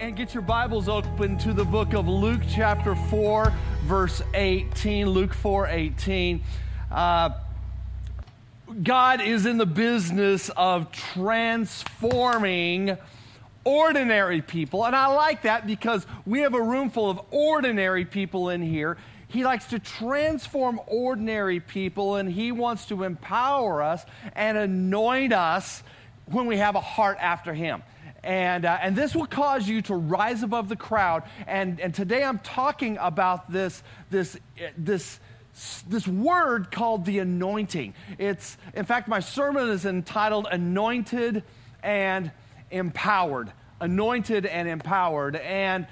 And get your Bibles open to the book of Luke, chapter 4, verse 18. Luke 4 18. Uh, God is in the business of transforming ordinary people. And I like that because we have a room full of ordinary people in here. He likes to transform ordinary people and he wants to empower us and anoint us when we have a heart after him. And, uh, and this will cause you to rise above the crowd. And, and today I'm talking about this, this, this, this word called the anointing. It's, in fact, my sermon is entitled Anointed and Empowered. Anointed and Empowered. And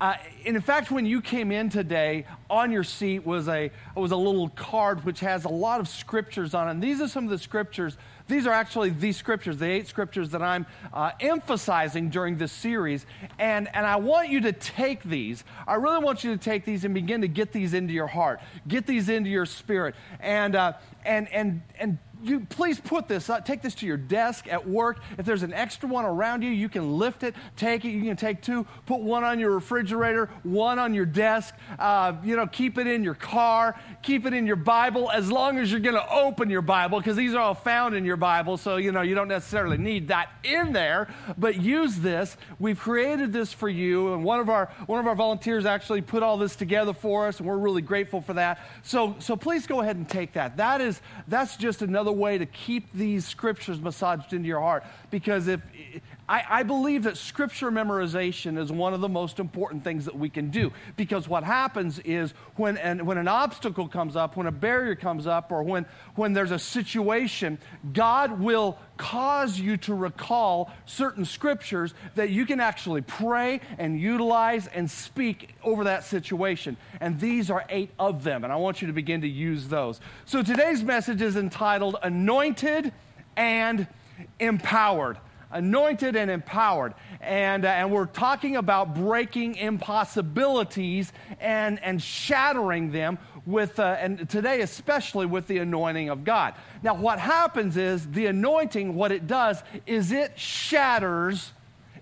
uh, in fact, when you came in today, on your seat was a, was a little card which has a lot of scriptures on it. And these are some of the scriptures these are actually the scriptures, the eight scriptures that I'm uh, emphasizing during this series. And, and I want you to take these. I really want you to take these and begin to get these into your heart, get these into your spirit. And, uh, and, and, and you please put this, uh, take this to your desk at work. If there's an extra one around you, you can lift it, take it. You can take two, put one on your refrigerator, one on your desk. Uh, you know, keep it in your car, keep it in your Bible, as long as you're going to open your Bible, because these are all found in your Bible. So, you know, you don't necessarily need that in there, but use this. We've created this for you, and one of our, one of our volunteers actually put all this together for us, and we're really grateful for that. So, so please go ahead and take that. That is, that's just another another way to keep these scriptures massaged into your heart. Because if I, I, believe that scripture memorization is one of the most important things that we can do. Because what happens is when an, when an obstacle comes up, when a barrier comes up, or when, when there's a situation, God will cause you to recall certain scriptures that you can actually pray and utilize and speak over that situation. And these are eight of them, and I want you to begin to use those. So today's message is entitled Anointed and Empowered anointed and empowered. And, uh, and we're talking about breaking impossibilities and, and shattering them with, uh, and today especially with the anointing of God. Now, what happens is the anointing, what it does is it shatters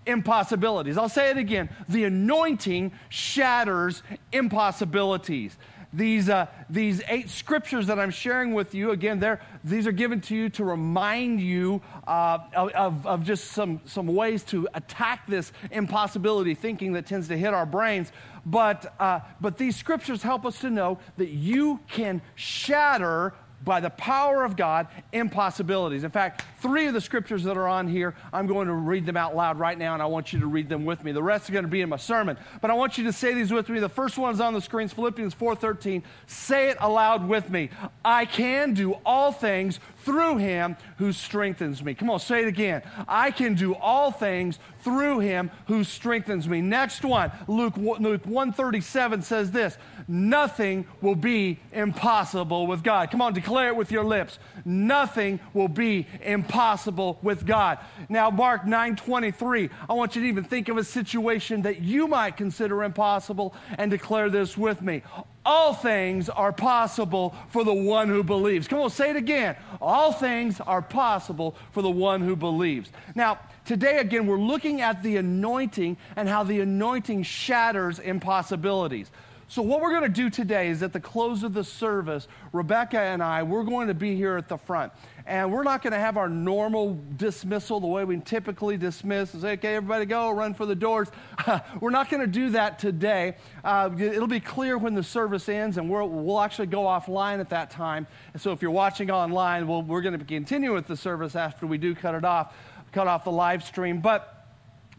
impossibilities. I'll say it again the anointing shatters impossibilities these, uh, these eight scriptures that I'm sharing with you, again, these are given to you to remind you uh, of, of just some, some ways to attack this impossibility thinking that tends to hit our brains. But, uh, but these scriptures help us to know that you can shatter by the power of God, impossibilities. In fact, three of the scriptures that are on here, I'm going to read them out loud right now, and I want you to read them with me. The rest are going to be in my sermon. But I want you to say these with me. The first one is on the screens, Philippians 4.13. Say it aloud with me. I can do all things through him who strengthens me. Come on, say it again. I can do all things through him who strengthens me. Next one, Luke, Luke 137 says this Nothing will be impossible with God. Come on, declare it with your lips. Nothing will be impossible with God. Now, Mark 9:23, I want you to even think of a situation that you might consider impossible and declare this with me all things are possible for the one who believes. Come on, say it again. All things are possible for the one who believes. Now, today again, we're looking at the anointing and how the anointing shatters impossibilities. So, what we're going to do today is at the close of the service, Rebecca and I, we're going to be here at the front. And we're not going to have our normal dismissal the way we typically dismiss and say, okay, everybody go, run for the doors. we're not going to do that today. Uh, it'll be clear when the service ends, and we will actually go offline at that time. And so, if you're watching online, we'll, we're going to continue with the service after we do cut it off, cut off the live stream. But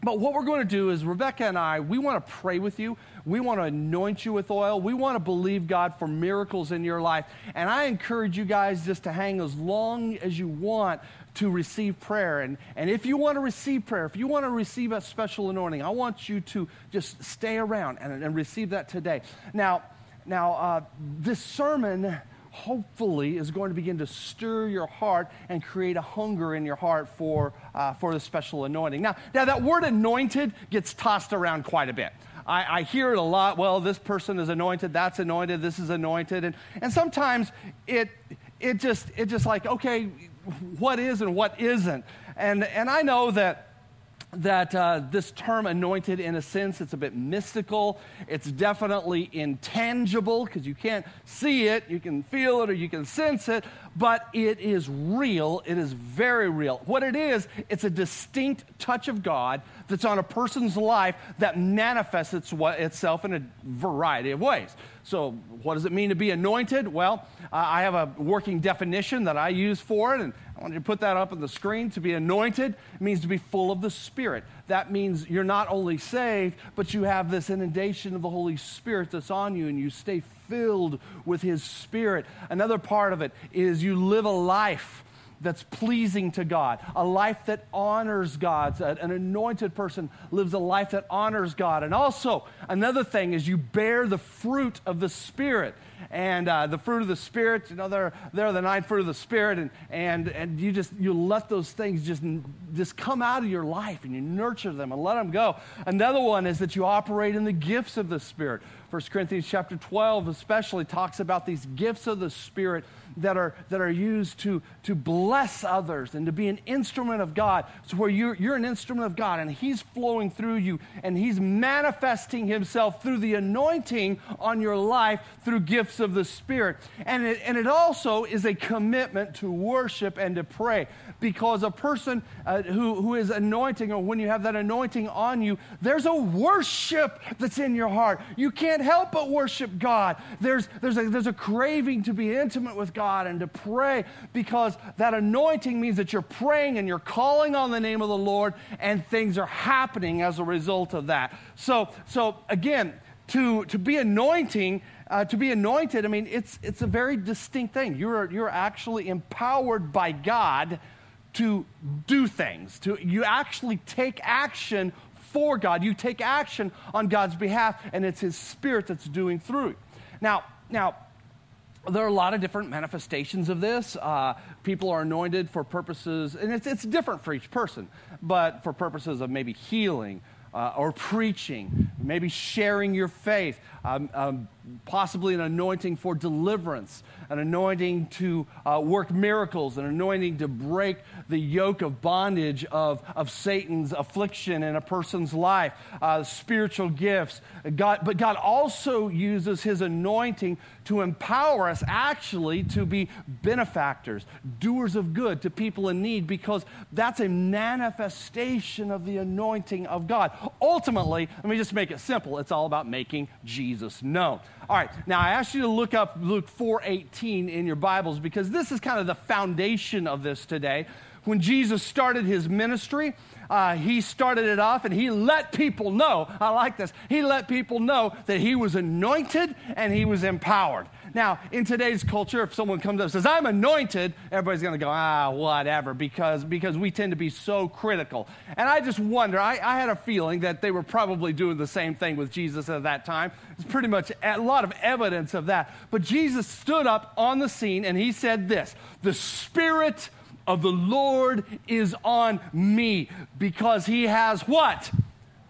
but what we're going to do is, Rebecca and I, we want to pray with you. We want to anoint you with oil. We want to believe God for miracles in your life. And I encourage you guys just to hang as long as you want to receive prayer. And, and if you want to receive prayer, if you want to receive a special anointing, I want you to just stay around and, and receive that today. Now, now uh, this sermon hopefully is going to begin to stir your heart and create a hunger in your heart for, uh, for the special anointing. Now, now, that word anointed gets tossed around quite a bit. I, I, hear it a lot. Well, this person is anointed, that's anointed, this is anointed. And, and sometimes it, it, just, it just like, okay, what is and what isn't? And, and I know that that uh, this term anointed, in a sense, it's a bit mystical. It's definitely intangible because you can't see it, you can feel it, or you can sense it, but it is real. It is very real. What it is, it's a distinct touch of God that's on a person's life that manifests itself in a variety of ways. So, what does it mean to be anointed? Well, uh, I have a working definition that I use for it, and I want you to put that up on the screen. To be anointed means to be full of the Spirit. That means you're not only saved, but you have this inundation of the Holy Spirit that's on you, and you stay filled with His Spirit. Another part of it is you live a life that's pleasing to God, a life that honors God. An anointed person lives a life that honors God. And also, another thing is you bear the fruit of the Spirit. And uh, the fruit of the Spirit, you know, they're, they're the nine fruit of the Spirit, and, and, and you just you let those things just, just come out of your life and you nurture them and let them go. Another one is that you operate in the gifts of the Spirit. 1 Corinthians chapter 12 especially talks about these gifts of the Spirit that are, that are used to, to bless others and to be an instrument of God. So, where you're, you're an instrument of God and He's flowing through you and He's manifesting Himself through the anointing on your life through gifts of the Spirit. And it, and it also is a commitment to worship and to pray because a person uh, who, who is anointing, or when you have that anointing on you, there's a worship that's in your heart. You can't help but worship God. There's, there's, a, there's a craving to be intimate with God and to pray because that anointing means that you're praying and you're calling on the name of the Lord, and things are happening as a result of that. So, so again, to, to be anointing, uh, to be anointed, I mean, it's, it's a very distinct thing. You're, you're actually empowered by God to do things. To, you actually take action for God. You take action on God's behalf, and it's His Spirit that's doing through. Now, now, there are a lot of different manifestations of this. Uh, people are anointed for purposes, and it's, it's different for each person, but for purposes of maybe healing uh, or preaching, maybe sharing your faith, um, um, possibly an anointing for deliverance, an anointing to uh, work miracles, an anointing to break the yoke of bondage of, of Satan's affliction in a person's life, uh, spiritual gifts. God, but God also uses his anointing to empower us actually to be benefactors, doers of good to people in need, because that's a manifestation of the anointing of God. Ultimately, let me just make it simple it's all about making Jesus known. All right, now I asked you to look up Luke 4:18 in your Bibles because this is kind of the foundation of this today. When Jesus started his ministry, uh, he started it off and he let people know. I like this. He let people know that he was anointed and he was empowered. Now, in today's culture, if someone comes up and says, I'm anointed, everybody's going to go, ah, whatever, because, because we tend to be so critical. And I just wonder, I, I had a feeling that they were probably doing the same thing with Jesus at that time. It's pretty much a lot of evidence of that. But Jesus stood up on the scene and he said this The Spirit of the Lord is on me because he has what?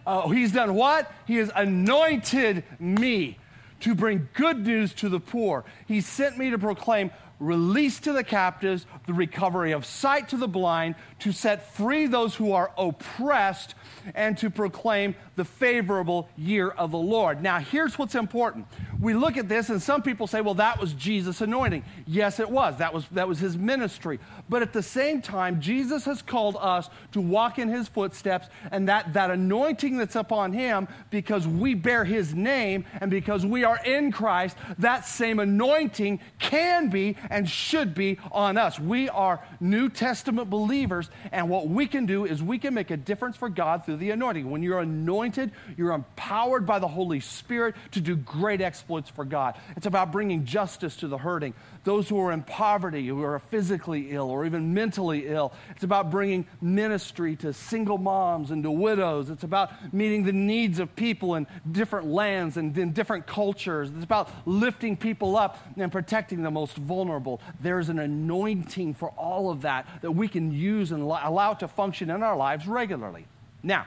Uh, he's done what? He has anointed me to bring good news to the poor. He sent me to proclaim release to the captives, the recovery of sight to the blind, to set free those who are oppressed, and to proclaim the favorable year of the Lord. Now, here's what's important. We look at this, and some people say, well, that was Jesus' anointing. Yes, it was. That was, that was his ministry. But at the same time, Jesus has called us to walk in his footsteps, and that, that anointing that's upon him, because we bear his name and because we are in Christ, that same anointing can be and should be on us. We are New Testament believers, and what we can do is we can make a difference for God through the anointing. When you're anointed, you're empowered by the Holy Spirit to do great exploits for God. It's about bringing justice to the hurting, those who are in poverty, who are physically ill or even mentally ill. It's about bringing ministry to single moms and to widows. It's about meeting the needs of people in different lands and in different cultures. It's about lifting people up and protecting the most vulnerable. There's an anointing for all of that that we can use and allow to function in our lives regularly. Now,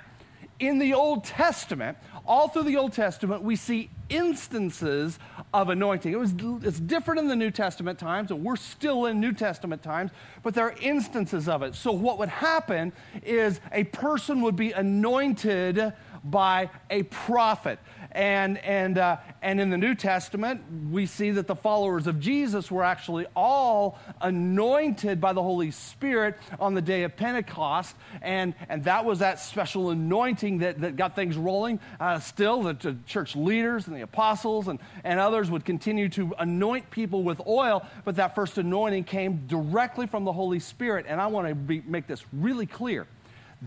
in the Old Testament, all through the Old Testament, we see instances of anointing. It was, it's different in the New Testament times, and we're still in New Testament times, but there are instances of it. So, what would happen is a person would be anointed by a prophet. And, and, uh, and in the New Testament, we see that the followers of Jesus were actually all anointed by the Holy Spirit on the day of Pentecost. And, and that was that special anointing that, that got things rolling. Uh, still, the, the church leaders and the apostles and, and others would continue to anoint people with oil, but that first anointing came directly from the Holy Spirit. And I want to make this really clear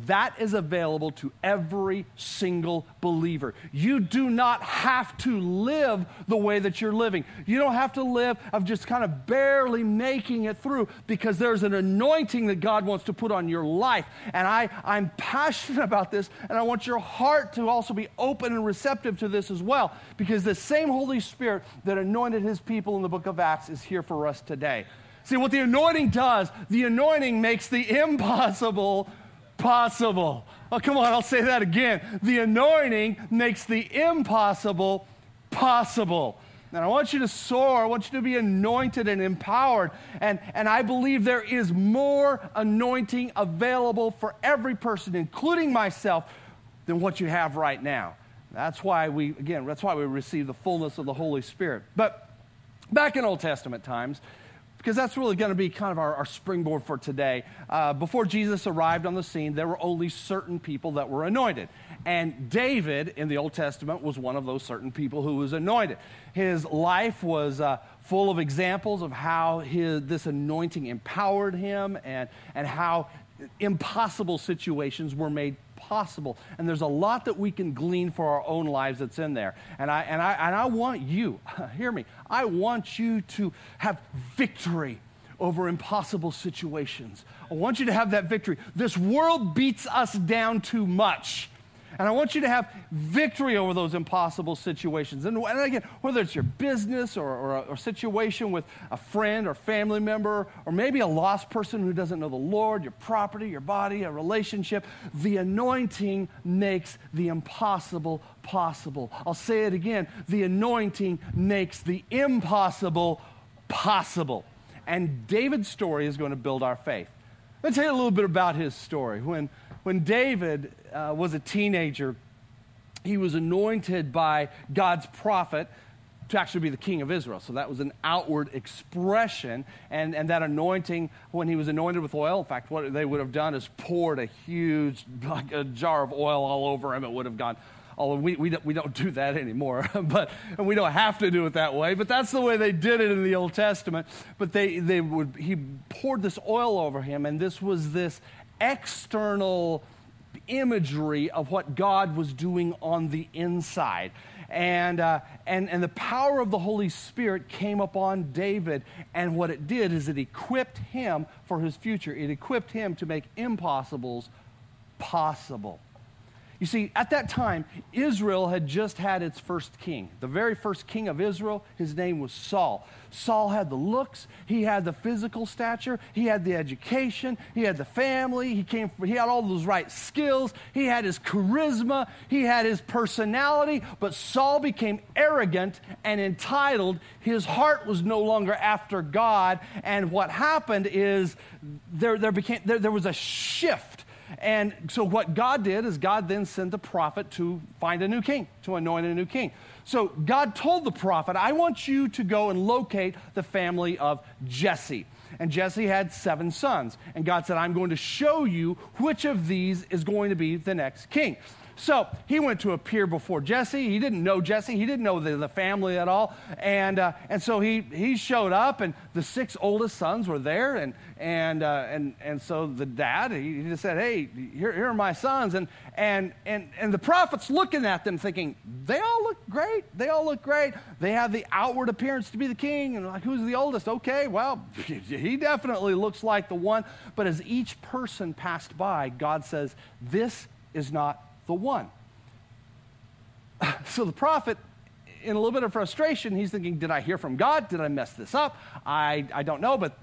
that is available to every single believer. You do not have to live the way that you're living. You don't have to live of just kind of barely making it through because there's an anointing that God wants to put on your life. And I, I'm passionate about this, and I want your heart to also be open and receptive to this as well because the same Holy Spirit that anointed his people in the book of Acts is here for us today. See, what the anointing does, the anointing makes the impossible possible. Oh, come on, I'll say that again. The anointing makes the impossible possible. And I want you to soar. I want you to be anointed and empowered. And, and I believe there is more anointing available for every person, including myself, than what you have right now. That's why we, again, that's why we receive the fullness of the Holy Spirit. But back in Old Testament times, because that's really going to be kind of our, our springboard for today. Uh, before Jesus arrived on the scene, there were only certain people that were anointed. And David in the Old Testament was one of those certain people who was anointed. His life was uh, full of examples of how his, this anointing empowered him and, and how impossible situations were made possible. And there's a lot that we can glean for our own lives that's in there. And I, and I, and I want you, hear me, I want you to have victory over impossible situations. I want you to have that victory. This world beats us down too much. And I want you to have victory over those impossible situations. And, and again, whether it's your business or, or, a, or situation with a friend or family member, or maybe a lost person who doesn't know the Lord, your property, your body, a relationship, the anointing makes the impossible possible. I'll say it again the anointing makes the impossible possible. And David's story is going to build our faith. Let me tell you a little bit about his story. When, when David uh, was a teenager, he was anointed by God's prophet to actually be the king of Israel. So that was an outward expression. And, and that anointing, when he was anointed with oil, in fact, what they would have done is poured a huge like a jar of oil all over him. It would have gone. Although we, we, don't, we don't do that anymore, but and we don't have to do it that way. But that's the way they did it in the Old Testament. But they, they would, he poured this oil over him, and this was this external imagery of what God was doing on the inside. And, uh, and, and the power of the Holy Spirit came upon David. And what it did is it equipped him for his future, it equipped him to make impossibles possible. You see, at that time, Israel had just had its first king. The very first king of Israel, his name was Saul. Saul had the looks, he had the physical stature, he had the education, he had the family, he came he had all those right skills, he had his charisma, he had his personality, but Saul became arrogant and entitled. His heart was no longer after God, and what happened is there there became there, there was a shift and so, what God did is God then sent the prophet to find a new king, to anoint a new king. So, God told the prophet, I want you to go and locate the family of Jesse. And Jesse had seven sons. And God said, I'm going to show you which of these is going to be the next king. So he went to appear before Jesse. He didn't know Jesse. He didn't know the, the family at all. And, uh, and so he, he showed up, and the six oldest sons were there. And, and, uh, and, and so the dad, he, he just said, Hey, here, here are my sons. And, and, and, and the prophet's looking at them thinking, They all look great. They all look great. They have the outward appearance to be the king. And like, who's the oldest? Okay, well, he definitely looks like the one. But as each person passed by, God says, This is not the one. So the prophet, in a little bit of frustration, he's thinking, Did I hear from God? Did I mess this up? I, I don't know. But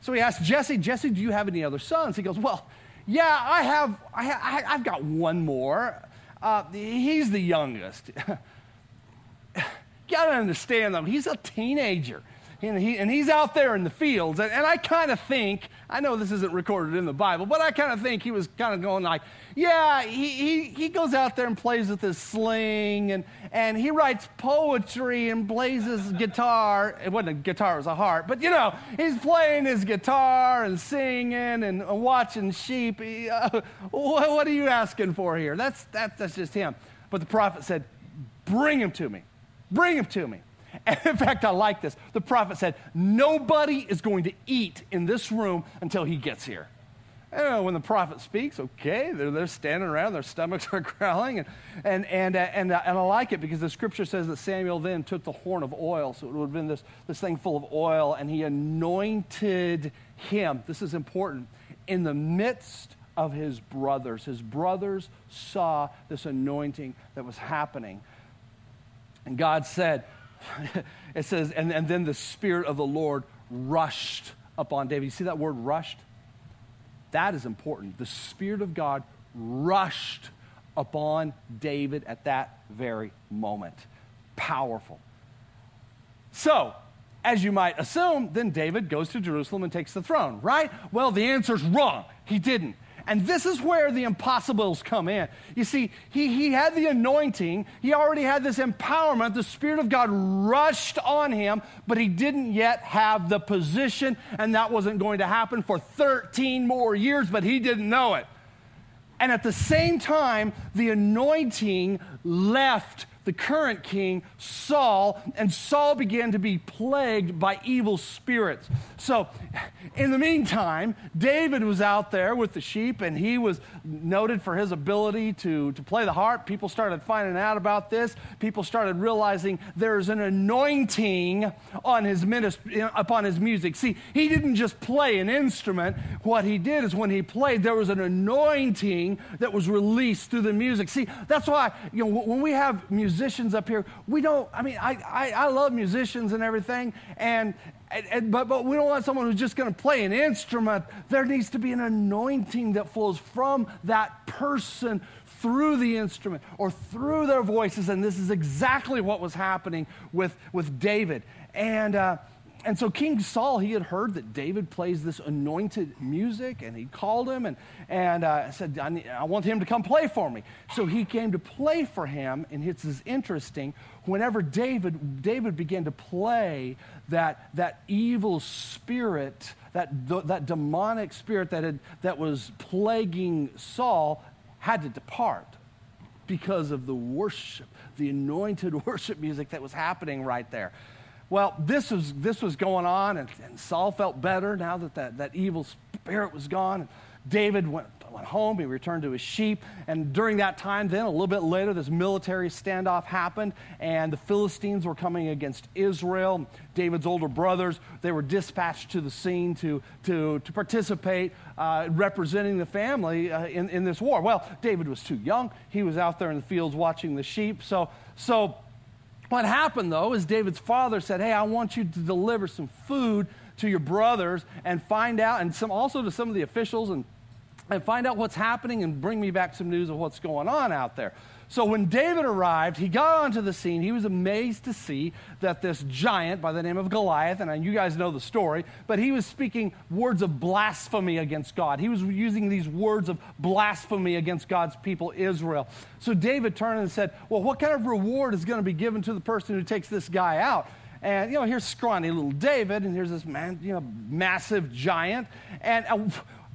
so he asked Jesse, Jesse, do you have any other sons? He goes, Well, yeah, I have, I have I've got one more. Uh, he's the youngest. you gotta understand, though, he's a teenager and, he, and he's out there in the fields. And, and I kind of think, I know this isn't recorded in the Bible, but I kind of think he was kind of going like, yeah, he, he, he goes out there and plays with his sling and, and he writes poetry and plays his guitar. It wasn't a guitar, it was a harp. But you know, he's playing his guitar and singing and watching sheep. He, uh, what, what are you asking for here? That's, that's, that's just him. But the prophet said, bring him to me. Bring him to me. In fact, I like this. The prophet said, Nobody is going to eat in this room until he gets here. And when the prophet speaks, okay, they're, they're standing around, their stomachs are growling. And, and, and, uh, and, uh, and I like it because the scripture says that Samuel then took the horn of oil. So it would have been this, this thing full of oil, and he anointed him. This is important. In the midst of his brothers, his brothers saw this anointing that was happening. And God said, it says, and, and then the Spirit of the Lord rushed upon David. You see that word rushed? That is important. The Spirit of God rushed upon David at that very moment. Powerful. So, as you might assume, then David goes to Jerusalem and takes the throne, right? Well, the answer's wrong. He didn't. And this is where the impossibles come in. You see, he, he had the anointing, he already had this empowerment. The Spirit of God rushed on him, but he didn't yet have the position, and that wasn't going to happen for 13 more years, but he didn't know it. And at the same time, the anointing left the current king, Saul, and Saul began to be plagued by evil spirits. So, in the meantime, David was out there with the sheep, and he was noted for his ability to, to play the harp. People started finding out about this. People started realizing there's an anointing on his ministry, upon his music. See, he didn't just play an instrument. What he did is when he played, there was an anointing that was released through the music. See, that's why you know when we have music musicians up here, we don't, I mean, I, I, I love musicians and everything, and, and, but, but we don't want someone who's just going to play an instrument. There needs to be an anointing that flows from that person through the instrument or through their voices. And this is exactly what was happening with, with David. And, uh, and so King Saul, he had heard that David plays this anointed music, and he called him and, and uh, said, I, need, I, want him to come play for me. So he came to play for him, and it's as interesting. Whenever David, David began to play, that, that evil spirit, that, that demonic spirit that, had, that was plaguing Saul, had to depart because of the worship, the anointed worship music that was happening right there. Well, this was, this was going on, and, and Saul felt better now that, that that evil spirit was gone. David went, went home, he returned to his sheep, and during that time, then a little bit later, this military standoff happened, and the Philistines were coming against Israel. David's older brothers, they were dispatched to the scene to, to, to participate, uh, representing the family uh, in, in this war. Well, David was too young. He was out there in the fields watching the sheep. So, so what happened, though, is David's father said, Hey, I want you to deliver some food to your brothers and find out, and some, also to some of the officials, and, and find out what's happening and bring me back some news of what's going on out there. So when David arrived, he got onto the scene. He was amazed to see that this giant by the name of Goliath, and you guys know the story, but he was speaking words of blasphemy against God. He was using these words of blasphemy against God's people, Israel. So David turned and said, Well, what kind of reward is going to be given to the person who takes this guy out? And, you know, here's scrawny little David, and here's this man, you know, massive giant. And uh,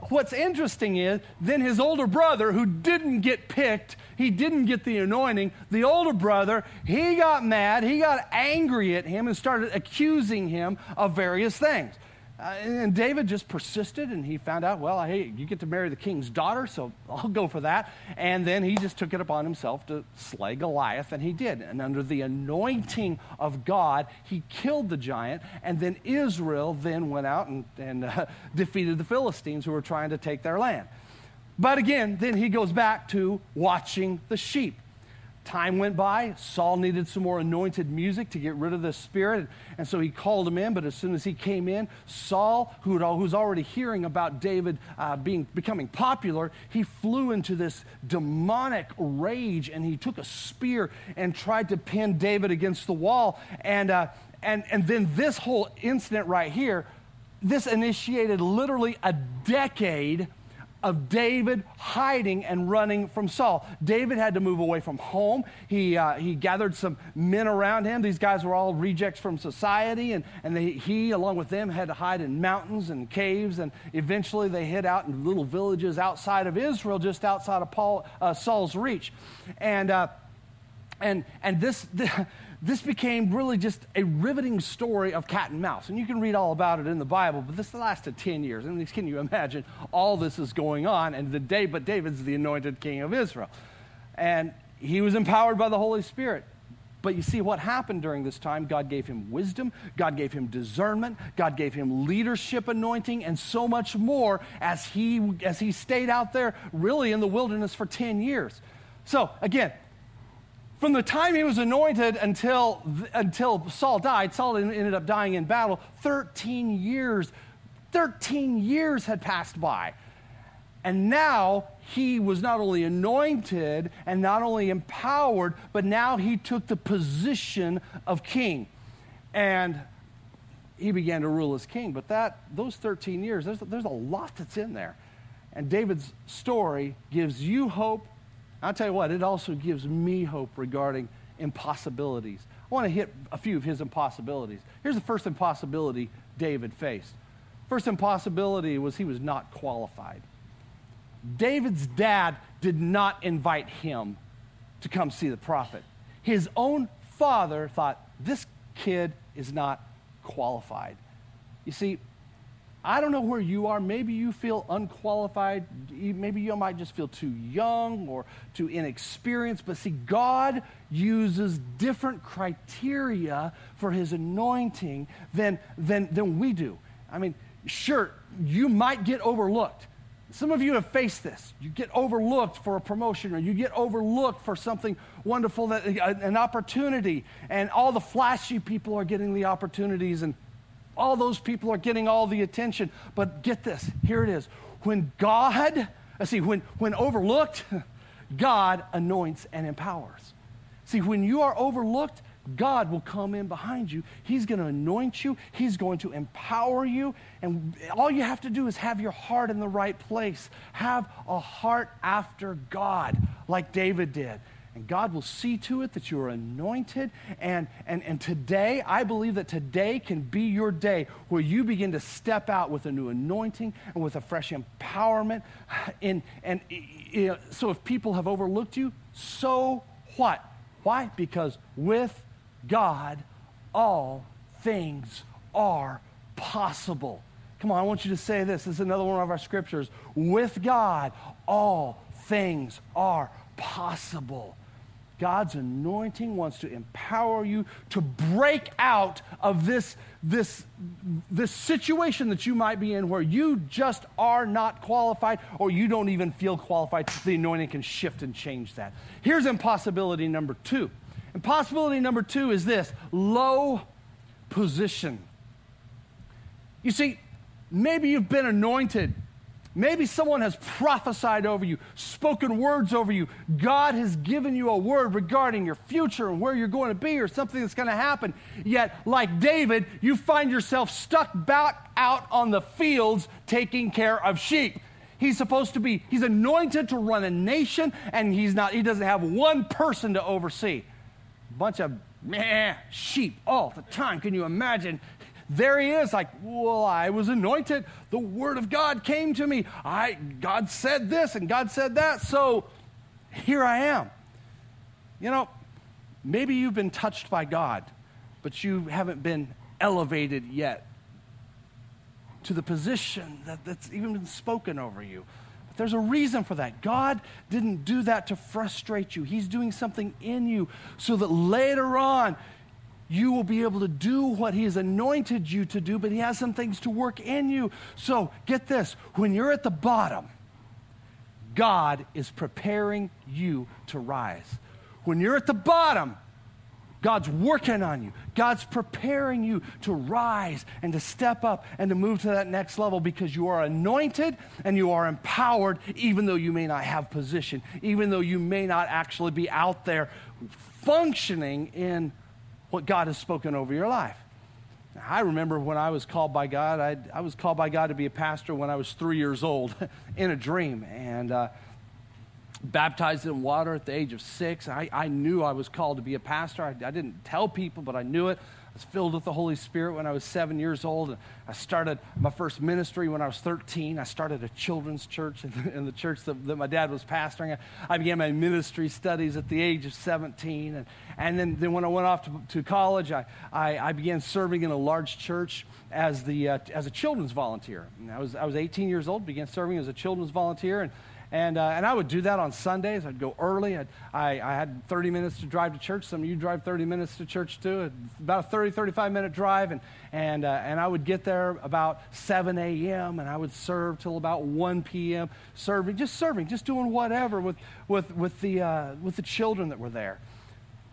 what's interesting is then his older brother, who didn't get picked, he didn't get the anointing, the older brother, he got mad, he got angry at him and started accusing him of various things. Uh, and David just persisted and he found out, well, hey, you get to marry the king's daughter, so I'll go for that. And then he just took it upon himself to slay Goliath, and he did. And under the anointing of God, he killed the giant. And then Israel then went out and, and uh, defeated the Philistines who were trying to take their land. But again, then he goes back to watching the sheep. Time went by. Saul needed some more anointed music to get rid of the spirit. And so he called him in. But as soon as he came in, Saul, who was already hearing about David uh, being, becoming popular, he flew into this demonic rage and he took a spear and tried to pin David against the wall. And, uh, and, and then this whole incident right here, this initiated literally a decade of David hiding and running from Saul. David had to move away from home. He, uh, he gathered some men around him. These guys were all rejects from society, and, and they, he, along with them, had to hide in mountains and caves. And eventually they hid out in little villages outside of Israel, just outside of Paul, uh, Saul's reach. And, uh, and, and this, this became really just a riveting story of cat and mouse. And you can read all about it in the Bible, but this lasted 10 years. And can you imagine all this is going on? And the day, but David's the anointed king of Israel. And he was empowered by the Holy Spirit. But you see what happened during this time? God gave him wisdom, God gave him discernment, God gave him leadership anointing, and so much more as he, as he stayed out there really in the wilderness for 10 years. So, again, from the time he was anointed until, until Saul died, Saul ended up dying in battle, 13 years. 13 years had passed by. And now he was not only anointed and not only empowered, but now he took the position of king. And he began to rule as king. But that, those 13 years, there's, there's a lot that's in there. And David's story gives you hope I'll tell you what, it also gives me hope regarding impossibilities. I want to hit a few of his impossibilities. Here's the first impossibility David faced. First impossibility was he was not qualified. David's dad did not invite him to come see the prophet. His own father thought, this kid is not qualified. You see, I don't know where you are. Maybe you feel unqualified. Maybe you might just feel too young or too inexperienced. But see, God uses different criteria for his anointing than, than, than we do. I mean, sure, you might get overlooked. Some of you have faced this. You get overlooked for a promotion or you get overlooked for something wonderful, that, an opportunity, and all the flashy people are getting the opportunities and all those people are getting all the attention. But get this here it is. When God, I see, when, when overlooked, God anoints and empowers. See, when you are overlooked, God will come in behind you. He's going to anoint you. He's going to empower you. And all you have to do is have your heart in the right place. Have a heart after God, like David did. And God will see to it that you are anointed. And, and, and today, I believe that today can be your day where you begin to step out with a new anointing and with a fresh empowerment. And, and you know, so if people have overlooked you, so what? Why? Because with God, all things are possible. Come on, I want you to say this. This is another one of our scriptures. With God, all things are possible. God's anointing wants to empower you to break out of this, this, this situation that you might be in where you just are not qualified or you don't even feel qualified. The anointing can shift and change that. Here's impossibility number two. Impossibility number two is this low position. You see, maybe you've been anointed Maybe someone has prophesied over you, spoken words over you. God has given you a word regarding your future and where you're going to be or something that's going to happen. Yet, like David, you find yourself stuck back out on the fields taking care of sheep. He's supposed to be, he's anointed to run a nation, and he's not, he doesn't have one person to oversee. A bunch of meh, sheep all the time. Can you imagine there he is, like, well, I was anointed. The word of God came to me. I God said this and God said that. So here I am. You know, maybe you've been touched by God, but you haven't been elevated yet to the position that, that's even been spoken over you. But there's a reason for that. God didn't do that to frustrate you, He's doing something in you so that later on you will be able to do what He has anointed you to do, but He has some things to work in you. So get this when you're at the bottom, God is preparing you to rise. When you're at the bottom, God's working on you. God's preparing you to rise and to step up and to move to that next level because you are anointed and you are empowered, even though you may not have position, even though you may not actually be out there functioning in what God has spoken over your life. I remember when I was called by God, I, I was called by God to be a pastor when I was three years old in a dream. And, uh, baptized in water at the age of six. I, I knew I was called to be a pastor. I, I, didn't tell people, but I knew it. Was filled with the Holy Spirit when I was seven years old. And I started my first ministry when I was 13. I started a children's church in the, in the church that, that, my dad was pastoring. I, I, began my ministry studies at the age of 17. And, and then, then when I went off to, to college, I, I, I, began serving in a large church as, the, uh, as a children's volunteer. And I, was, I was 18 years old, began serving as a children's volunteer. And and, uh, and I would do that on Sundays. I'd go early. I'd, I, I had 30 minutes to drive to church. Some of you drive 30 minutes to church too. About a 30, 35 minute drive. And, and, uh, and I would get there about 7 a.m. and I would serve till about 1 p.m. Serving, just serving, just doing whatever with, with, with, the, uh, with the children that were there.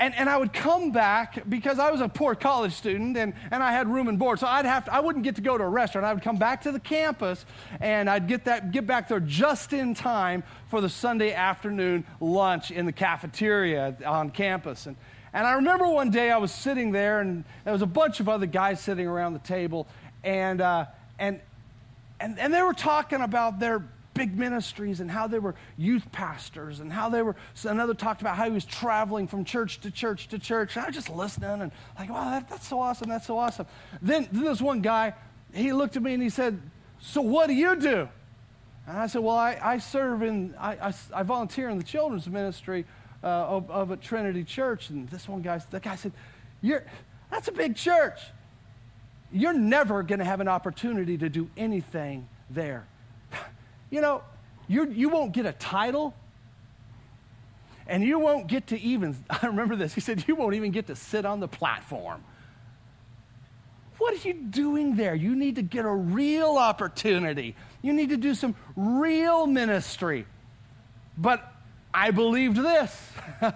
And, and I would come back because I was a poor college student and, and I had room and board. So I'd have to, I wouldn't get to go to a restaurant. I would come back to the campus and I'd get, that, get back there just in time for the Sunday afternoon lunch in the cafeteria on campus. And, and I remember one day I was sitting there and there was a bunch of other guys sitting around the table and, uh, and, and, and they were talking about their big ministries and how they were youth pastors and how they were another talked about how he was traveling from church to church to church. And i was just listening and like wow that, that's so awesome that's so awesome. Then, then this one guy he looked at me and he said so what do you do? And i said well i, I serve in I, I, I, volunteer in the children's ministry uh, of, of a trinity church. And this one guy the guy said you're that's a big church. You're never going to have an opportunity to do anything there you know, you, you won't get a title and you won't get to even, I remember this, he said, you won't even get to sit on the platform. What are you doing there? You need to get a real opportunity. You need to do some real ministry. But I believed this.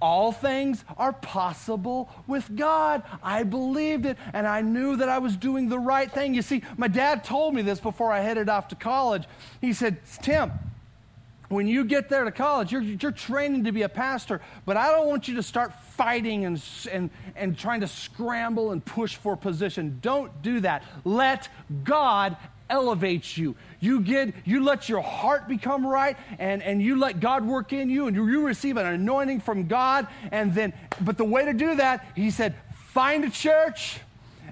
All things are possible with God. I believed it, and I knew that I was doing the right thing. You see, my dad told me this before I headed off to college. He said, Tim, when you get there to college, you're, you're training to be a pastor, but I don't want you to start fighting and, and, and trying to scramble and push for position. Don't do that. Let God elevates you. You get, you let your heart become right and, and you let God work in you and you, you receive an anointing from God. And then, but the way to do that, he said, find a church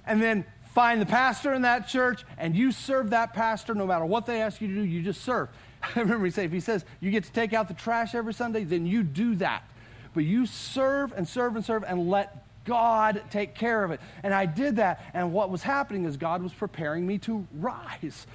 and then find the pastor in that church and you serve that pastor no matter what they ask you to do, you just serve. I remember he say, if he says you get to take out the trash every Sunday, then you do that. But you serve and serve and serve and let God take care of it. And I did that. And what was happening is God was preparing me to rise.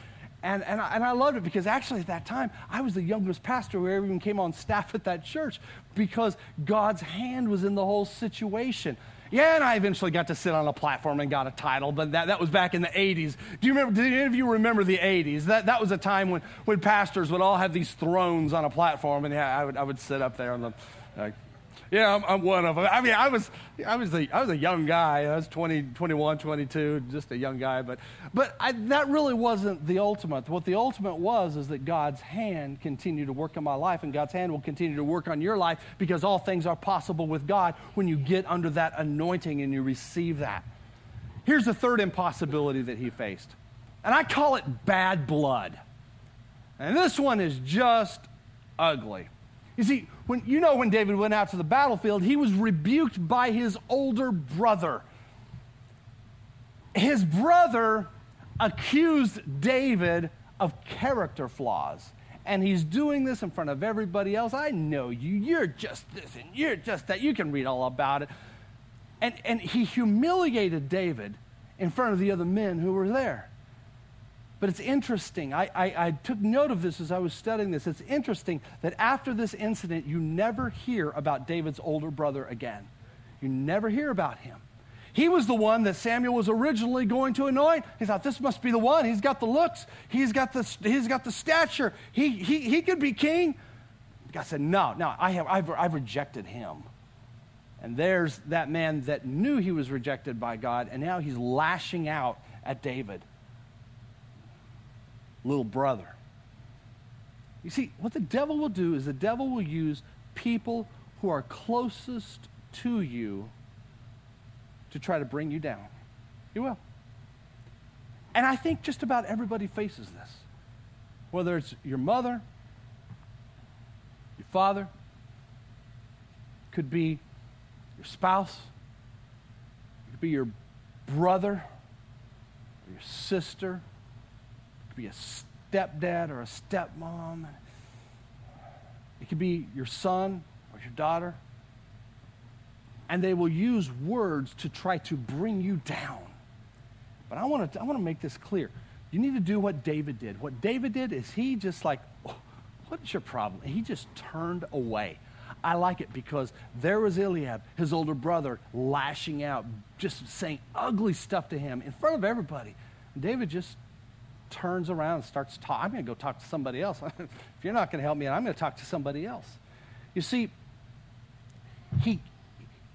And, and, I, and I loved it because actually at that time, I was the youngest pastor who ever even came on staff at that church because God's hand was in the whole situation. Yeah, and I eventually got to sit on a platform and got a title, but that, that was back in the 80s. Do you remember, do any of you remember the 80s? That, that was a time when, when pastors would all have these thrones on a platform, and yeah, I would, I would sit up there on the, like, yeah, I'm, I'm, one of them. I mean, I was, I was, a, I was a young guy. I was 20, 21, 22, just a young guy. But, but I, that really wasn't the ultimate. What the ultimate was is that God's hand continued to work in my life, and God's hand will continue to work on your life because all things are possible with God when you get under that anointing and you receive that. Here's the third impossibility that he faced, and I call it bad blood. And this one is just ugly. You see, when, you know when David went out to the battlefield, he was rebuked by his older brother. his brother accused David of character flaws. And he's doing this in front of everybody else. I know you. You're just this and you're just that. You can read all about it. And, and he humiliated David in front of the other men who were there. But it's interesting. I, I, I, took note of this as I was studying this. It's interesting that after this incident, you never hear about David's older brother again. You never hear about him. He was the one that Samuel was originally going to anoint. He thought, this must be the one. He's got the looks, he's got the, he's got the stature, he, he, he could be king. God said, no, no, I have, I've, I've rejected him. And there's that man that knew he was rejected by God, and now he's lashing out at David little brother. You see, what the devil will do is the devil will use people who are closest to you to try to bring you down. He will. And I think just about everybody faces this. Whether it's your mother, your father, could be your spouse, could be your brother, your sister, could be a stepdad or a stepmom. It could be your son or your daughter. And they will use words to try to bring you down. But I want to, I want to make this clear. You need to do what David did. What David did is he just like, oh, what's your problem? He just turned away. I like it because there was Eliab, his older brother, lashing out, just saying ugly stuff to him in front of everybody. David just turns around and starts talking. I'm going to go talk to somebody else. if you're not going to help me, I'm going to talk to somebody else. You see, he,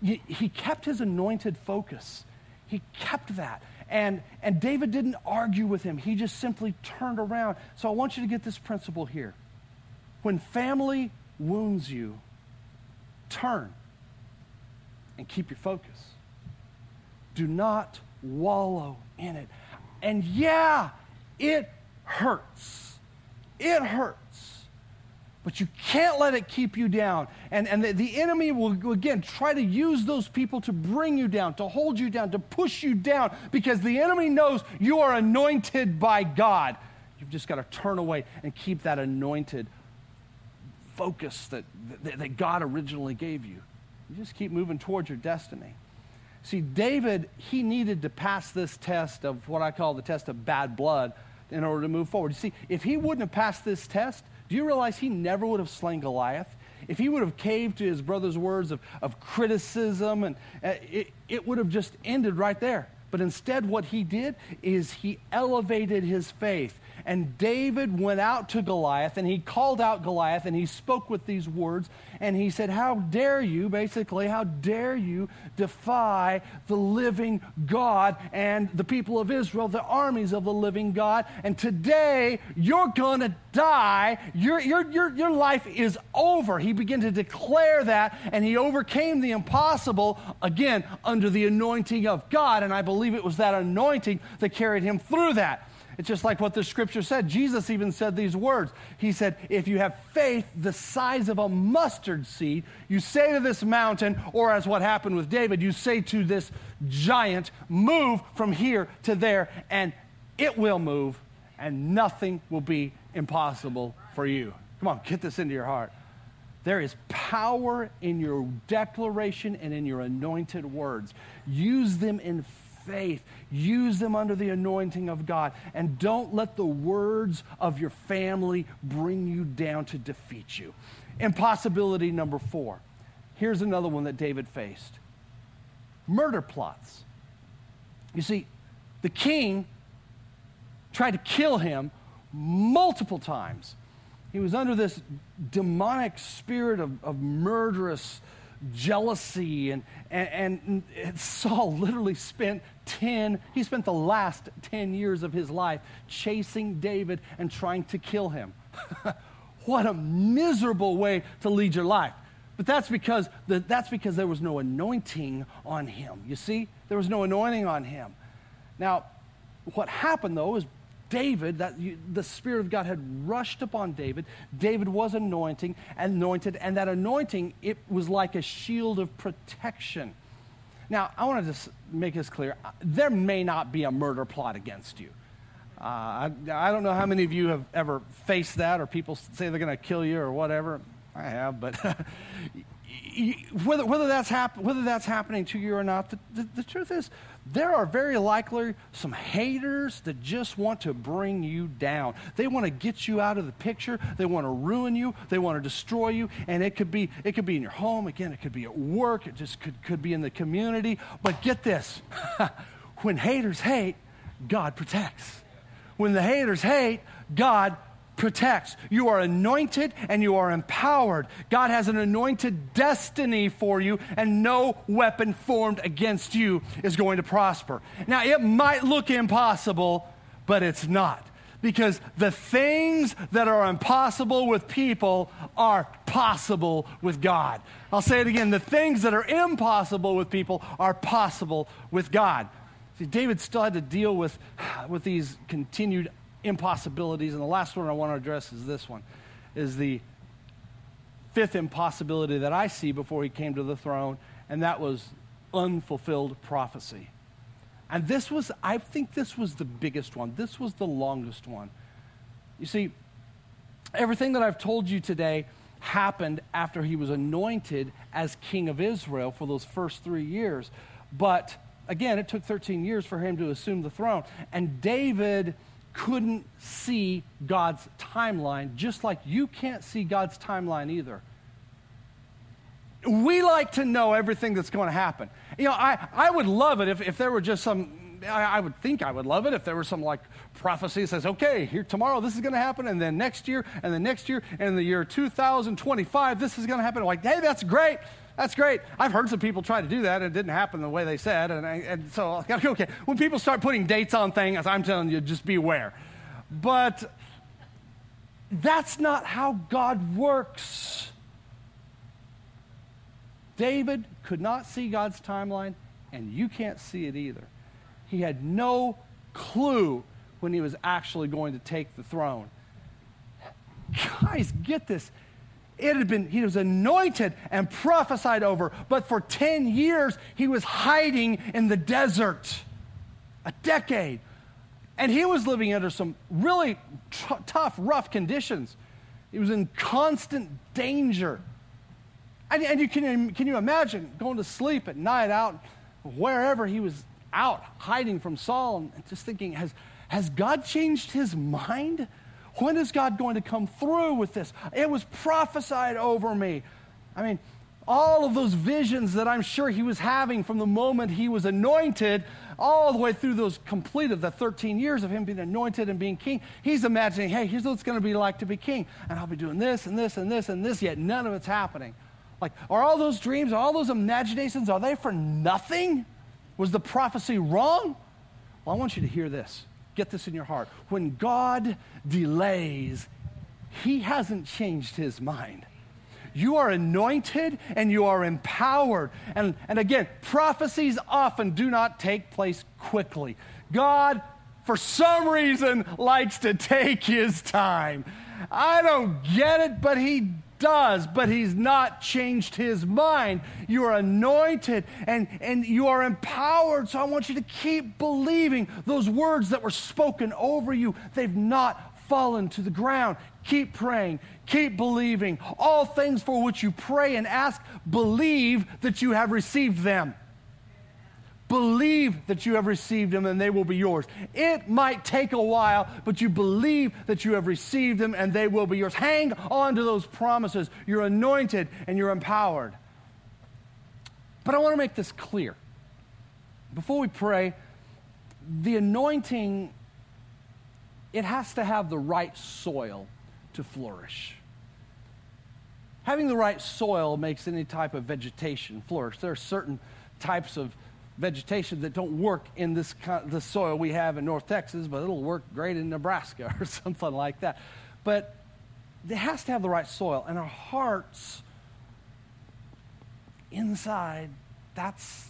he kept his anointed focus. He kept that. And, and David didn't argue with him. He just simply turned around. So I want you to get this principle here. When family wounds you, turn and keep your focus. Do not wallow in it. And yeah, it hurts. It hurts. But you can't let it keep you down. And, and the, the enemy will, again, try to use those people to bring you down, to hold you down, to push you down, because the enemy knows you are anointed by God. You've just got to turn away and keep that anointed focus that, that, that God originally gave you. You just keep moving towards your destiny. See, David, he needed to pass this test of what I call the test of bad blood in order to move forward. You see, if he wouldn't have passed this test, do you realize he never would have slain Goliath? If he would have caved to his brother's words of, of criticism, and uh, it, it would have just ended right there. But instead, what he did is he elevated his faith. And David went out to Goliath and he called out Goliath and he spoke with these words and he said, How dare you, basically, how dare you defy the living God and the people of Israel, the armies of the living God? And today you're going to die. Your, your, your, your life is over. He began to declare that and he overcame the impossible again under the anointing of God. And I believe it was that anointing that carried him through that. It's just like what the scripture said. Jesus even said these words. He said, If you have faith the size of a mustard seed, you say to this mountain, or as what happened with David, you say to this giant, Move from here to there, and it will move, and nothing will be impossible for you. Come on, get this into your heart. There is power in your declaration and in your anointed words. Use them in faith. Use them under the anointing of God. And don't let the words of your family bring you down to defeat you. Impossibility number four. Here's another one that David faced murder plots. You see, the king tried to kill him multiple times. He was under this demonic spirit of, of murderous jealousy. And, and, and Saul literally spent 10, he spent the last 10 years of his life chasing David and trying to kill him. what a miserable way to lead your life. But that's because, the, that's because there was no anointing on him. You see? There was no anointing on him. Now, what happened though is David, that you, the Spirit of God had rushed upon David. David was anointing, anointed, and that anointing, it was like a shield of protection. Now, I want to just make this clear. There may not be a murder plot against you. Uh, I, I, don't know how many of you have ever faced that, or people say they're going to kill you or whatever. I have, but whether, whether, that's hap- whether that's happening to you or not, the, the, the truth is, there are very likely some haters that just want to bring you down. They want to get you out of the picture. They want to ruin you. They want to destroy you. And it could be, it could be in your home. Again, it could be at work. It just could, could be in the community. But get this when haters hate, God protects. When the haters hate, God protects. You are anointed and you are empowered. God has an anointed destiny for you, and no weapon formed against you is going to prosper. Now, it might look impossible, but it's not. Because the things that are impossible with people are possible with God. I'll say it again the things that are impossible with people are possible with God. See, David still had to deal with, with these continued impossibilities. And the last one I want to address is this one is the fifth impossibility that I see before he came to the throne, and that was unfulfilled prophecy. And this was, I think this was the biggest one. This was the longest one. You see, everything that I've told you today happened after he was anointed as king of Israel for those first three years. But again, it took 13 years for him to assume the throne. And David couldn't see God's timeline, just like you can't see God's timeline either. We like to know everything that's going to happen. You know, I, I would love it if, if there were just some, I, I would think I would love it if there were some like prophecy that says, okay, here tomorrow this is going to happen, and then next year, and then next year, and the year 2025 this is going to happen. Like, hey, that's great. That's great. I've heard some people try to do that, and it didn't happen the way they said. And, I, and so, okay, when people start putting dates on things, I'm telling you, just beware. But that's not how God works. David could not see God's timeline, and you can't see it either. He had no clue when he was actually going to take the throne. Guys, get this. It had been, he was anointed and prophesied over, but for 10 years he was hiding in the desert. A decade. And he was living under some really t- tough, rough conditions. He was in constant danger. And, and you can, can you imagine going to sleep at night out wherever he was out, hiding from Saul, and just thinking, has, has God changed his mind? When is God going to come through with this? It was prophesied over me. I mean, all of those visions that I'm sure he was having from the moment he was anointed, all the way through those completed the 13 years of him being anointed and being king, he's imagining, hey, here's what it's going to be like to be king. And I'll be doing this and this and this and this, yet none of it's happening. Like, are all those dreams, all those imaginations, are they for nothing? Was the prophecy wrong? Well, I want you to hear this. Get this in your heart. When God delays, He hasn't changed His mind. You are anointed and you are empowered. And, and again, prophecies often do not take place quickly. God, for some reason, likes to take His time. I don't get it, but He does, but he's not changed his mind. You are anointed and, and you are empowered. So I want you to keep believing those words that were spoken over you. They've not fallen to the ground. Keep praying, keep believing. All things for which you pray and ask, believe that you have received them. Believe that you have received them and they will be yours. It might take a while, but you believe that you have received them and they will be yours. Hang on to those promises. You're anointed and you're empowered. But I want to make this clear. Before we pray, the anointing, it has to have the right soil to flourish. Having the right soil makes any type of vegetation flourish. There are certain types of vegetation that don't work in this, the soil we have in North Texas, but it'll work great in Nebraska or something like that. But it has to have the right soil. And our hearts inside, that's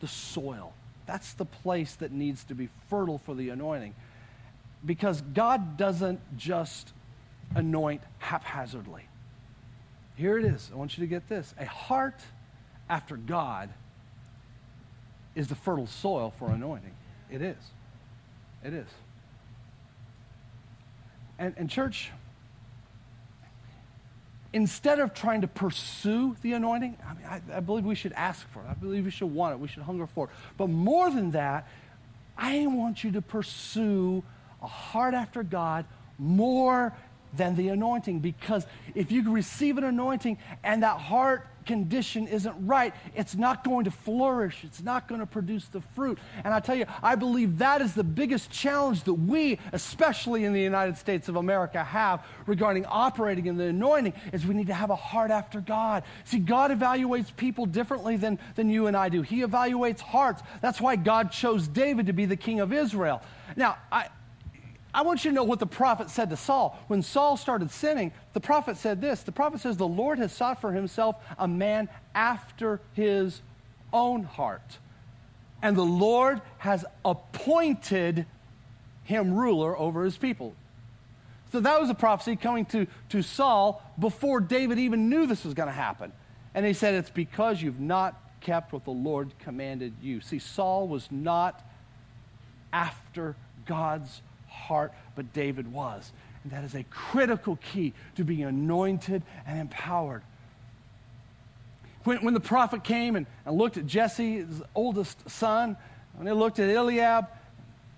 the soil. That's the place that needs to be fertile for the anointing. Because God doesn't just anoint haphazardly. Here it is. I want you to get this. A heart after God is the fertile soil for anointing. It is. It is. And, and church, instead of trying to pursue the anointing, I, mean, I, I, believe we should ask for it. I believe we should want it. We should hunger for it. But more than that, I want you to pursue a heart after God more than the anointing because if you receive an anointing and that heart condition isn't right, it's not going to flourish. It's not going to produce the fruit. And I tell you, I believe that is the biggest challenge that we, especially in the United States of America, have regarding operating in the anointing is we need to have a heart after God. See, God evaluates people differently than, than you and I do. He evaluates hearts. That's why God chose David to be the king of Israel. Now, I, I want you to know what the prophet said to Saul. When Saul started sinning, the prophet said this The prophet says, The Lord has sought for himself a man after his own heart. And the Lord has appointed him ruler over his people. So that was a prophecy coming to, to Saul before David even knew this was going to happen. And he said, It's because you've not kept what the Lord commanded you. See, Saul was not after God's heart, but David was. And that is a critical key to being anointed and empowered. When, when the prophet came and, and looked at Jesse, his oldest son, when they looked at Eliab,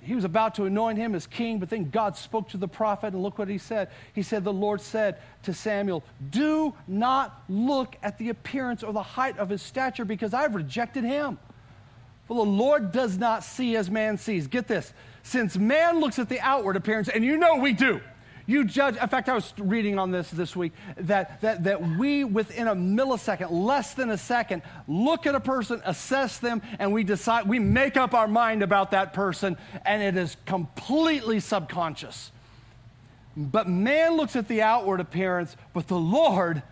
he was about to anoint him as king, but then God spoke to the prophet, and look what he said. He said, The Lord said to Samuel, Do not look at the appearance or the height of his stature, because I've rejected him. For the Lord does not see as man sees. Get this since man looks at the outward appearance, and you know we do. You judge, in fact, I was reading on this this week that, that, that we, within a millisecond, less than a second, look at a person, assess them, and we decide, we make up our mind about that person, and it is completely subconscious. But man looks at the outward appearance, but the Lord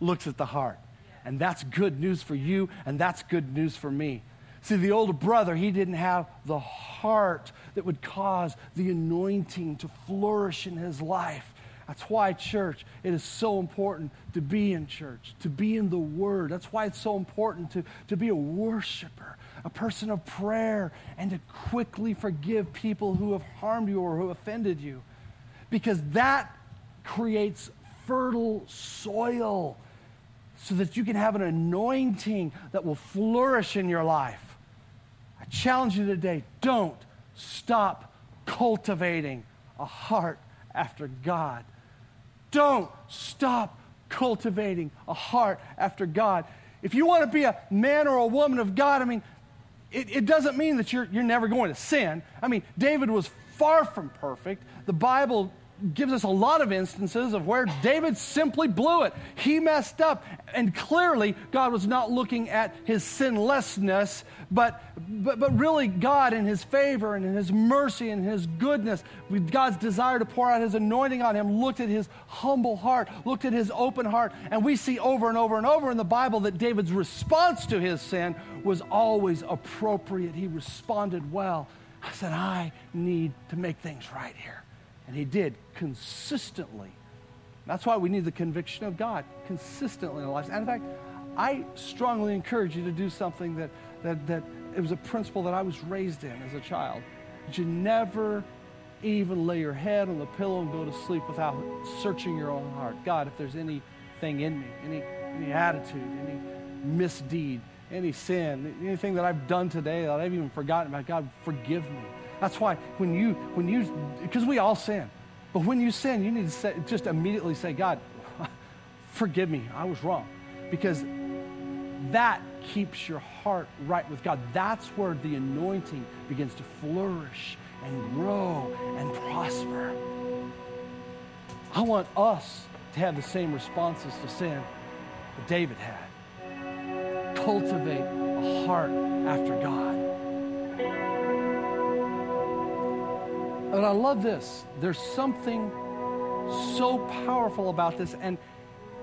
looks at the heart. And that's good news for you, and that's good news for me. See, the older brother, he didn't have the heart that would cause the anointing to flourish in his life. That's why, church, it is so important to be in church, to be in the Word. That's why it's so important to, to be a worshiper, a person of prayer, and to quickly forgive people who have harmed you or who offended you. Because that creates fertile soil so that you can have an anointing that will flourish in your life challenge you today don't stop cultivating a heart after God. Don't stop cultivating a heart after God. If you want to be a man or a woman of God, I mean, it, it, doesn't mean that you're, you're never going to sin. I mean, David was far from perfect. The Bible gives us a lot of instances of where David simply blew it. He messed up. And clearly, God was not looking at his sinlessness, but, but, but really, God, in his favor and in his mercy and his goodness, with God's desire to pour out his anointing on him, looked at his humble heart, looked at his open heart. And we see over and over and over in the Bible that David's response to his sin was always appropriate. He responded well. I said, I need to make things right here. And he did consistently. That's why we need the conviction of God consistently in our lives. And in fact, I strongly encourage you to do something that, that, that it was a principle that I was raised in as a child. That you never even lay your head on the pillow and go to sleep without searching your own heart. God, if there's anything in me, any, any attitude, any misdeed, any sin, anything that I've done today that I've even forgotten about, God, forgive me. That's why when you, when you, because we all sin, but when you sin, you need to say, just immediately say, God, forgive me, I was wrong. Because that keeps your heart right with God. That's where the anointing begins to flourish and grow and prosper. I want us to have the same responses to sin that David had. Cultivate a heart after God. And I love this. There's something so powerful about this. And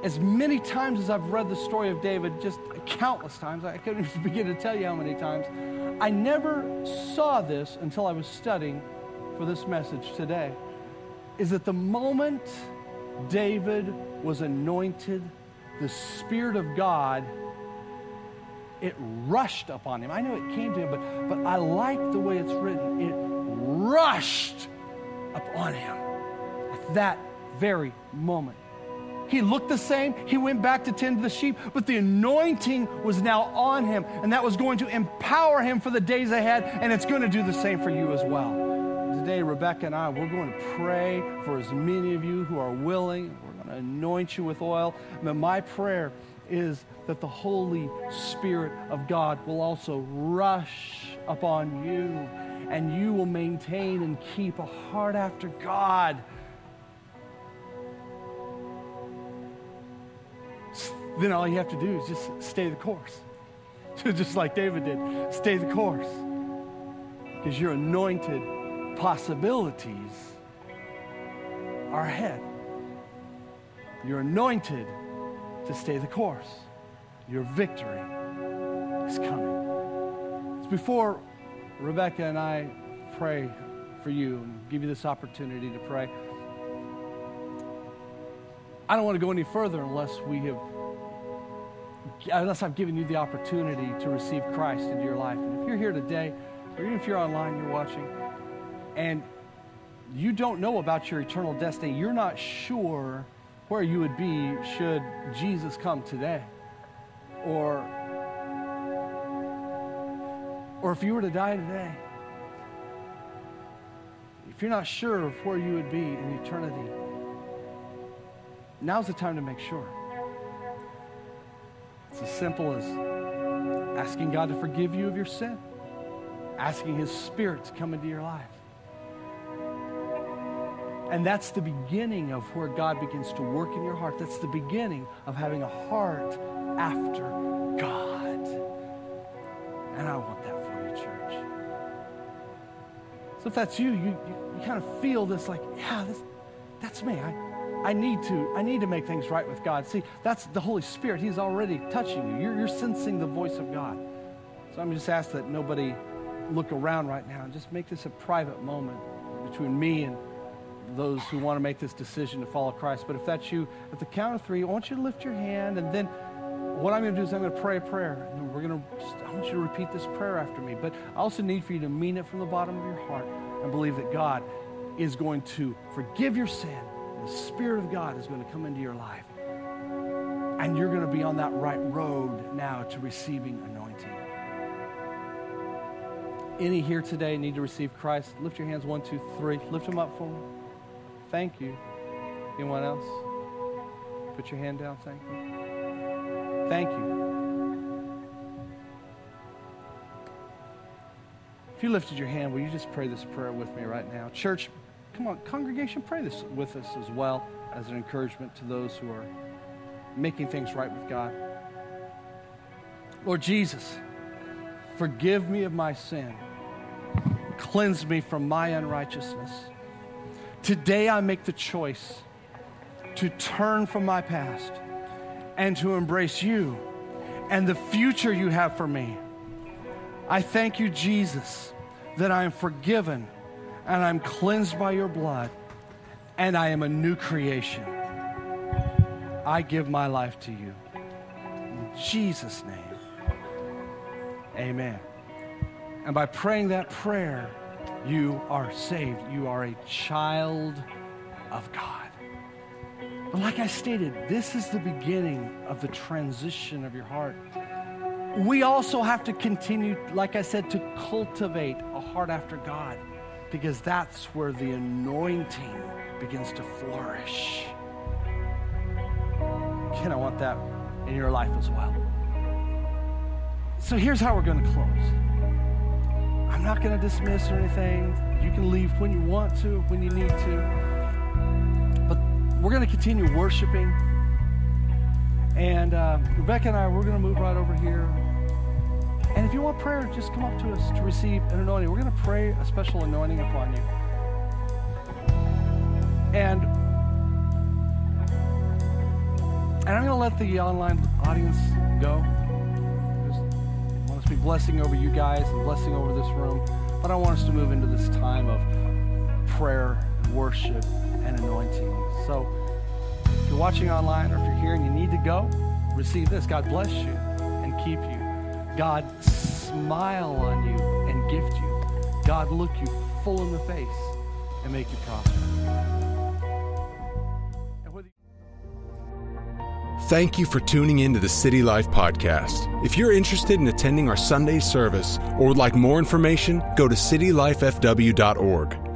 as many times as I've read the story of David, just countless times, I couldn't even begin to tell you how many times, I never saw this until I was studying for this message today. Is that the moment David was anointed, the Spirit of God it rushed upon him. I know it came to him, but, but I like the way it's written. It rushed upon him at that very moment. He looked the same. He went back to tend the sheep, but the anointing was now on him, and that was going to empower him for the days ahead, and it's going to do the same for you as well. Today, Rebecca and I, we're going to pray for as many of you who are willing. We're going to anoint you with oil. But my prayer is that the Holy Spirit of God will also rush upon you, and you will maintain and keep a heart after God then all you have to do is just stay the course. just like David did, stay the course. Because your anointed possibilities are ahead. You're anointed to stay the course. Your victory is coming. It's before Rebecca and I pray for you and give you this opportunity to pray. I don't want to go any further unless we have unless I've given you the opportunity to receive Christ into your life. And if you're here today, or even if you're online, you're watching, and you don't know about your eternal destiny, you're not sure where you would be should Jesus come today. Or, or if you were to die today, if you're not sure of where you would be in eternity, now's the time to make sure. It's as simple as asking God to forgive you of your sin, asking His Spirit to come into your life. And that's the beginning of where God begins to work in your heart. That's the beginning of having a heart after God. And I want So if that's you, you, you, you kind of feel this like, yeah, this, that's me. I, I need to, I need to make things right with God. See, that's the Holy Spirit. He's already touching you. You're, you're sensing the voice of God. So I'm just asked that nobody look around right now and just make this a private moment between me and those who want to make this decision to follow Christ. But if that's you, at the count of three, I want you to lift your hand, and then what I'm going to do is I'm going to pray a prayer. And we're going to, I want you to repeat this prayer after me. But I also need for you to mean it from the bottom of your heart and believe that God is going to forgive your sin the Spirit of God is going to come into your life. And you're going to be on that right road now to receiving anointing. Any here today need to receive Christ? Lift your hands one, two, three. Lift them up for me. Thank you. Anyone else? Put your hand down. Thank you. Thank you. If you lifted your hand, will you just pray this prayer with me right now? Church, Come on, congregation, pray this with us as well as an encouragement to those who are making things right with God. Lord Jesus, forgive me of my sin. Cleanse me from my unrighteousness. Today I make the choice to turn from my past and to embrace you and the future you have for me. I thank you, Jesus, that I am forgiven and I'm cleansed by your blood, and I am a new creation. I give my life to you. In Jesus' name, amen. And by praying that prayer, you are saved. You are a child of God. But like I stated, this is the beginning of the transition of your heart. We also have to continue, like I said, to cultivate a heart after God because that's where the anointing begins to flourish. Can I want that in your life as well? So here's how we're going to close. I'm not going to dismiss or anything. You can leave when you want to, when you need to. We're going to continue worshiping. And uh, Rebecca and I, we're going to move right over here. And if you want prayer, just come up to us to receive an anointing. We're going to pray a special anointing upon you. And and I'm going to let the online audience go. Just want to be blessing over you guys and blessing over this room. But I want us to move into this time of prayer, worship, and anointing. So if you're watching online or if you're here and you need to go, receive this. God bless you and keep you. God smile on you and gift you. God look you full in the face and make you prosper. Thank you for tuning in to the City Life Podcast. If you're interested in attending our Sunday service or would like more information, go to citylifefw.org.